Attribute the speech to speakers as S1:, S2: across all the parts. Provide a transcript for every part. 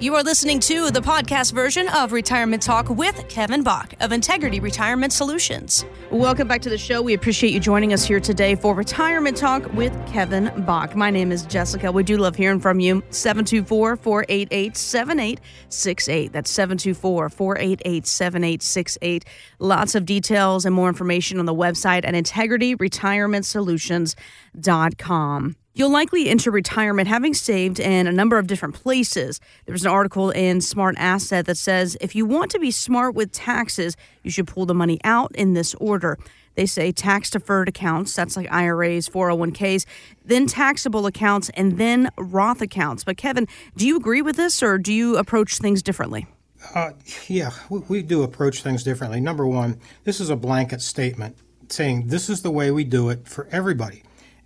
S1: You are listening to the podcast version of Retirement Talk with Kevin Bach of Integrity Retirement Solutions. Welcome back to the show. We appreciate you joining us here today for Retirement Talk with Kevin Bach. My name is Jessica. We do love hearing from you. 724 488 7868. That's 724 488 7868. Lots of details and more information on the website at integrityretirementsolutions.com. You'll likely enter retirement having saved in a number of different places. There's an article in Smart Asset that says if you want to be smart with taxes, you should pull the money out in this order. They say tax deferred accounts, that's like IRAs, 401ks, then taxable accounts, and then Roth accounts. But Kevin, do you agree with this or do you approach things differently?
S2: Uh, yeah, we, we do approach things differently. Number one, this is a blanket statement saying this is the way we do it for everybody.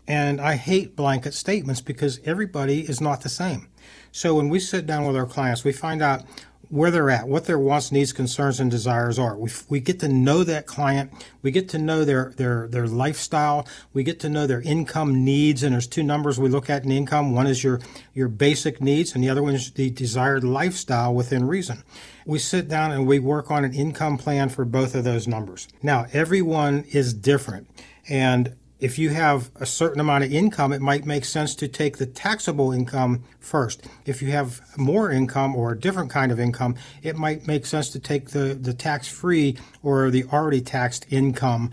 S2: And I hate blanket statements because everybody is not the same. So when we sit down with our clients, we find out where they're at, what their wants, needs, concerns, and desires are. We, we get to know that client. We get to know their, their, their lifestyle. We get to know their income needs. And there's two numbers we look at in income. One is your, your basic needs, and the other one is the desired lifestyle within reason. We sit down and we work on an income plan for both of those numbers. Now, everyone is different. And if you have a certain amount of income, it might make sense to take the taxable income first. If you have more income or a different kind of income, it might make sense to take the, the tax free or the already taxed income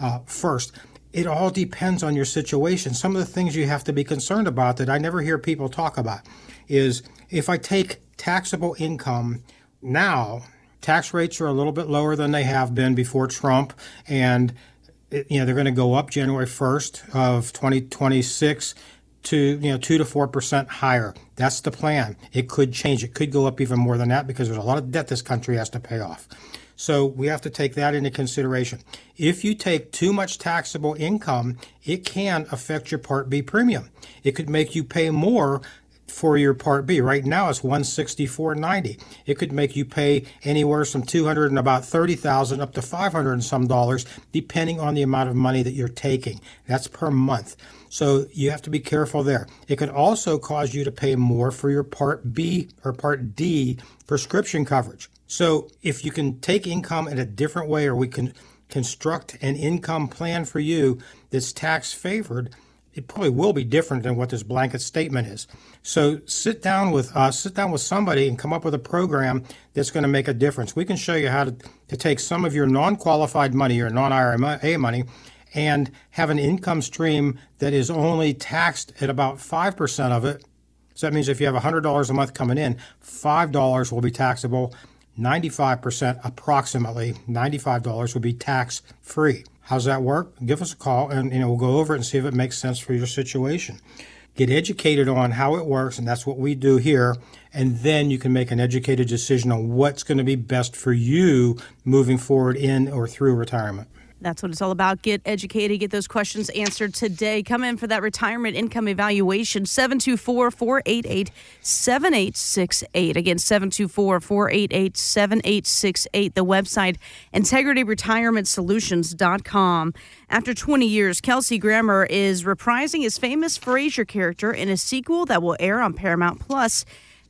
S2: uh, first. It all depends on your situation. Some of the things you have to be concerned about that I never hear people talk about is if I take taxable income now, tax rates are a little bit lower than they have been before Trump, and you know they're going to go up January 1st of 2026 to you know two to four percent higher. That's the plan. It could change. It could go up even more than that because there's a lot of debt this country has to pay off. So we have to take that into consideration. If you take too much taxable income, it can affect your Part B premium. It could make you pay more for your Part B. Right now it's 164.90. It could make you pay anywhere from 200 and about 30,000 up to 500 and some dollars depending on the amount of money that you're taking. That's per month. So you have to be careful there. It could also cause you to pay more for your Part B or Part D prescription coverage. So if you can take income in a different way or we can construct an income plan for you that's tax favored, it probably will be different than what this blanket statement is. So sit down with us, sit down with somebody and come up with a program that's going to make a difference. We can show you how to, to take some of your non qualified money, your non IRA money, and have an income stream that is only taxed at about 5% of it. So that means if you have $100 a month coming in, $5 will be taxable. 95% approximately $95 will be tax free. How's that work? Give us a call and you know we'll go over it and see if it makes sense for your situation. Get educated on how it works, and that's what we do here. And then you can make an educated decision on what's going to be best for you moving forward in or through retirement.
S1: That's what it's all about. Get educated, get those questions answered today. Come in for that retirement income evaluation, 724 488 7868. Again, 724 488 7868. The website, integrityretirementsolutions.com. After 20 years, Kelsey Grammer is reprising his famous Frasier character in a sequel that will air on Paramount Plus.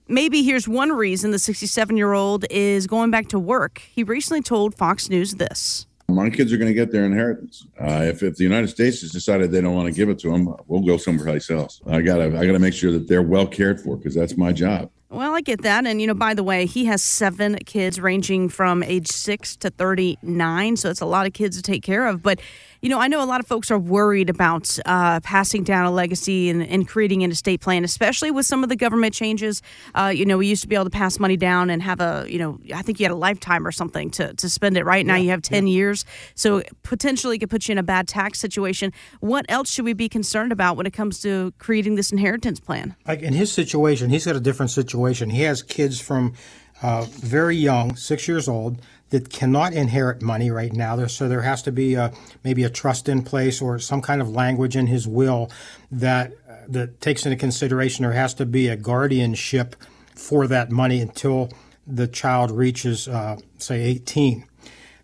S1: Maybe here's one reason the 67 year old is going back to work. He recently told Fox News this.
S3: My kids are going to get their inheritance. Uh, if, if the United States has decided they don't want to give it to them, we'll go someplace else. I gotta I gotta make sure that they're well cared for because that's my job.
S1: Well, I get that. And, you know, by the way, he has seven kids ranging from age six to 39. So it's a lot of kids to take care of. But, you know, I know a lot of folks are worried about uh, passing down a legacy and, and, creating an estate plan, especially with some of the government changes. Uh, you know, we used to be able to pass money down and have a, you know, I think you had a lifetime or something to, to spend it. Right now, yeah, you have 10 yeah. years. So potentially could put you in a bad tax situation. What else should we be concerned about when it comes to creating this inheritance plan?
S2: Like in his situation, he's got a different situation situation. He has kids from uh, very young, six years old, that cannot inherit money right now. So there has to be a, maybe a trust in place or some kind of language in his will that uh, that takes into consideration there has to be a guardianship for that money until the child reaches, uh, say, 18.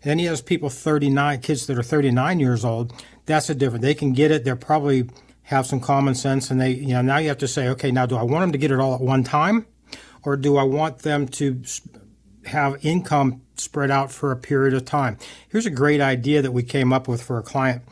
S2: And then he has people 39, kids that are 39 years old. That's a different. They can get it. They're probably have some common sense, and they, you know, now you have to say, okay, now do I want them to get it all at one time? Or do I want them to have income spread out for a period of time? Here's a great idea that we came up with for a client.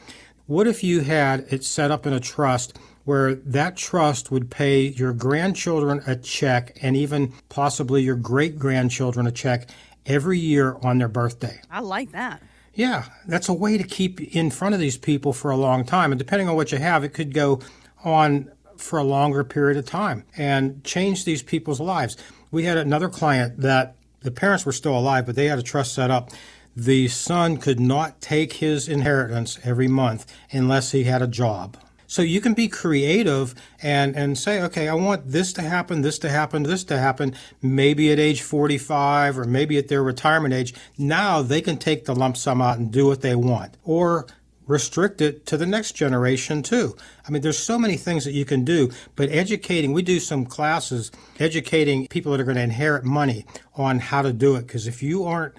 S2: What if you had it set up in a trust where that trust would pay your grandchildren a check and even possibly your great grandchildren a check every year on their birthday?
S1: I like that.
S2: Yeah, that's a way to keep in front of these people for a long time. And depending on what you have, it could go on for a longer period of time and change these people's lives. We had another client that the parents were still alive, but they had a trust set up. The son could not take his inheritance every month unless he had a job. So you can be creative and, and say, okay, I want this to happen, this to happen, this to happen, maybe at age 45 or maybe at their retirement age. Now they can take the lump sum out and do what they want. Or restrict it to the next generation too. I mean, there's so many things that you can do, but educating, we do some classes educating people that are going to inherit money on how to do it. Because if you aren't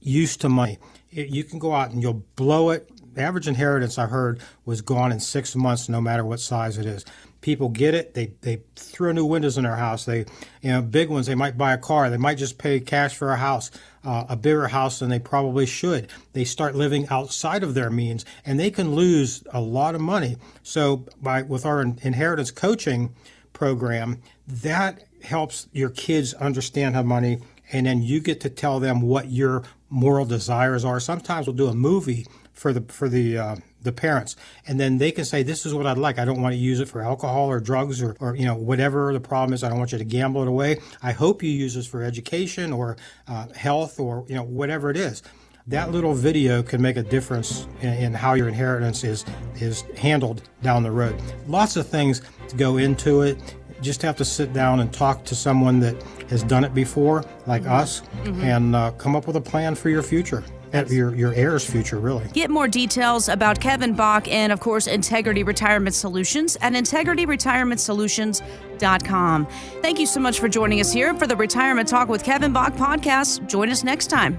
S2: used to money, you can go out and you'll blow it. The average inheritance I heard was gone in six months, no matter what size it is people get it. They they throw new windows in their house. They you know big ones. They might buy a car. They might just pay cash for a house, uh, a bigger house than they probably should. They start living outside of their means, and they can lose a lot of money. So by with our inheritance coaching program, that helps your kids understand how money, and then you get to tell them what your moral desires are. Sometimes we'll do a movie for the for the uh, the parents, and then they can say, "This is what I'd like. I don't want to use it for alcohol or drugs or, or you know whatever the problem is. I don't want you to gamble it away. I hope you use this for education or uh, health or you know whatever it is." That little video can make a difference in, in how your inheritance is is handled down the road. Lots of things to go into it just have to sit down and talk to someone that has done it before, like mm-hmm. us, mm-hmm. and uh, come up with a plan for your future at your, your heirs' future, really.
S1: Get more details about Kevin Bach and, of course, Integrity Retirement Solutions at integrityretirementsolutions.com. Thank you so much for joining us here for the Retirement Talk with Kevin Bach podcast. Join us next time.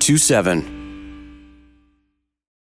S4: 27.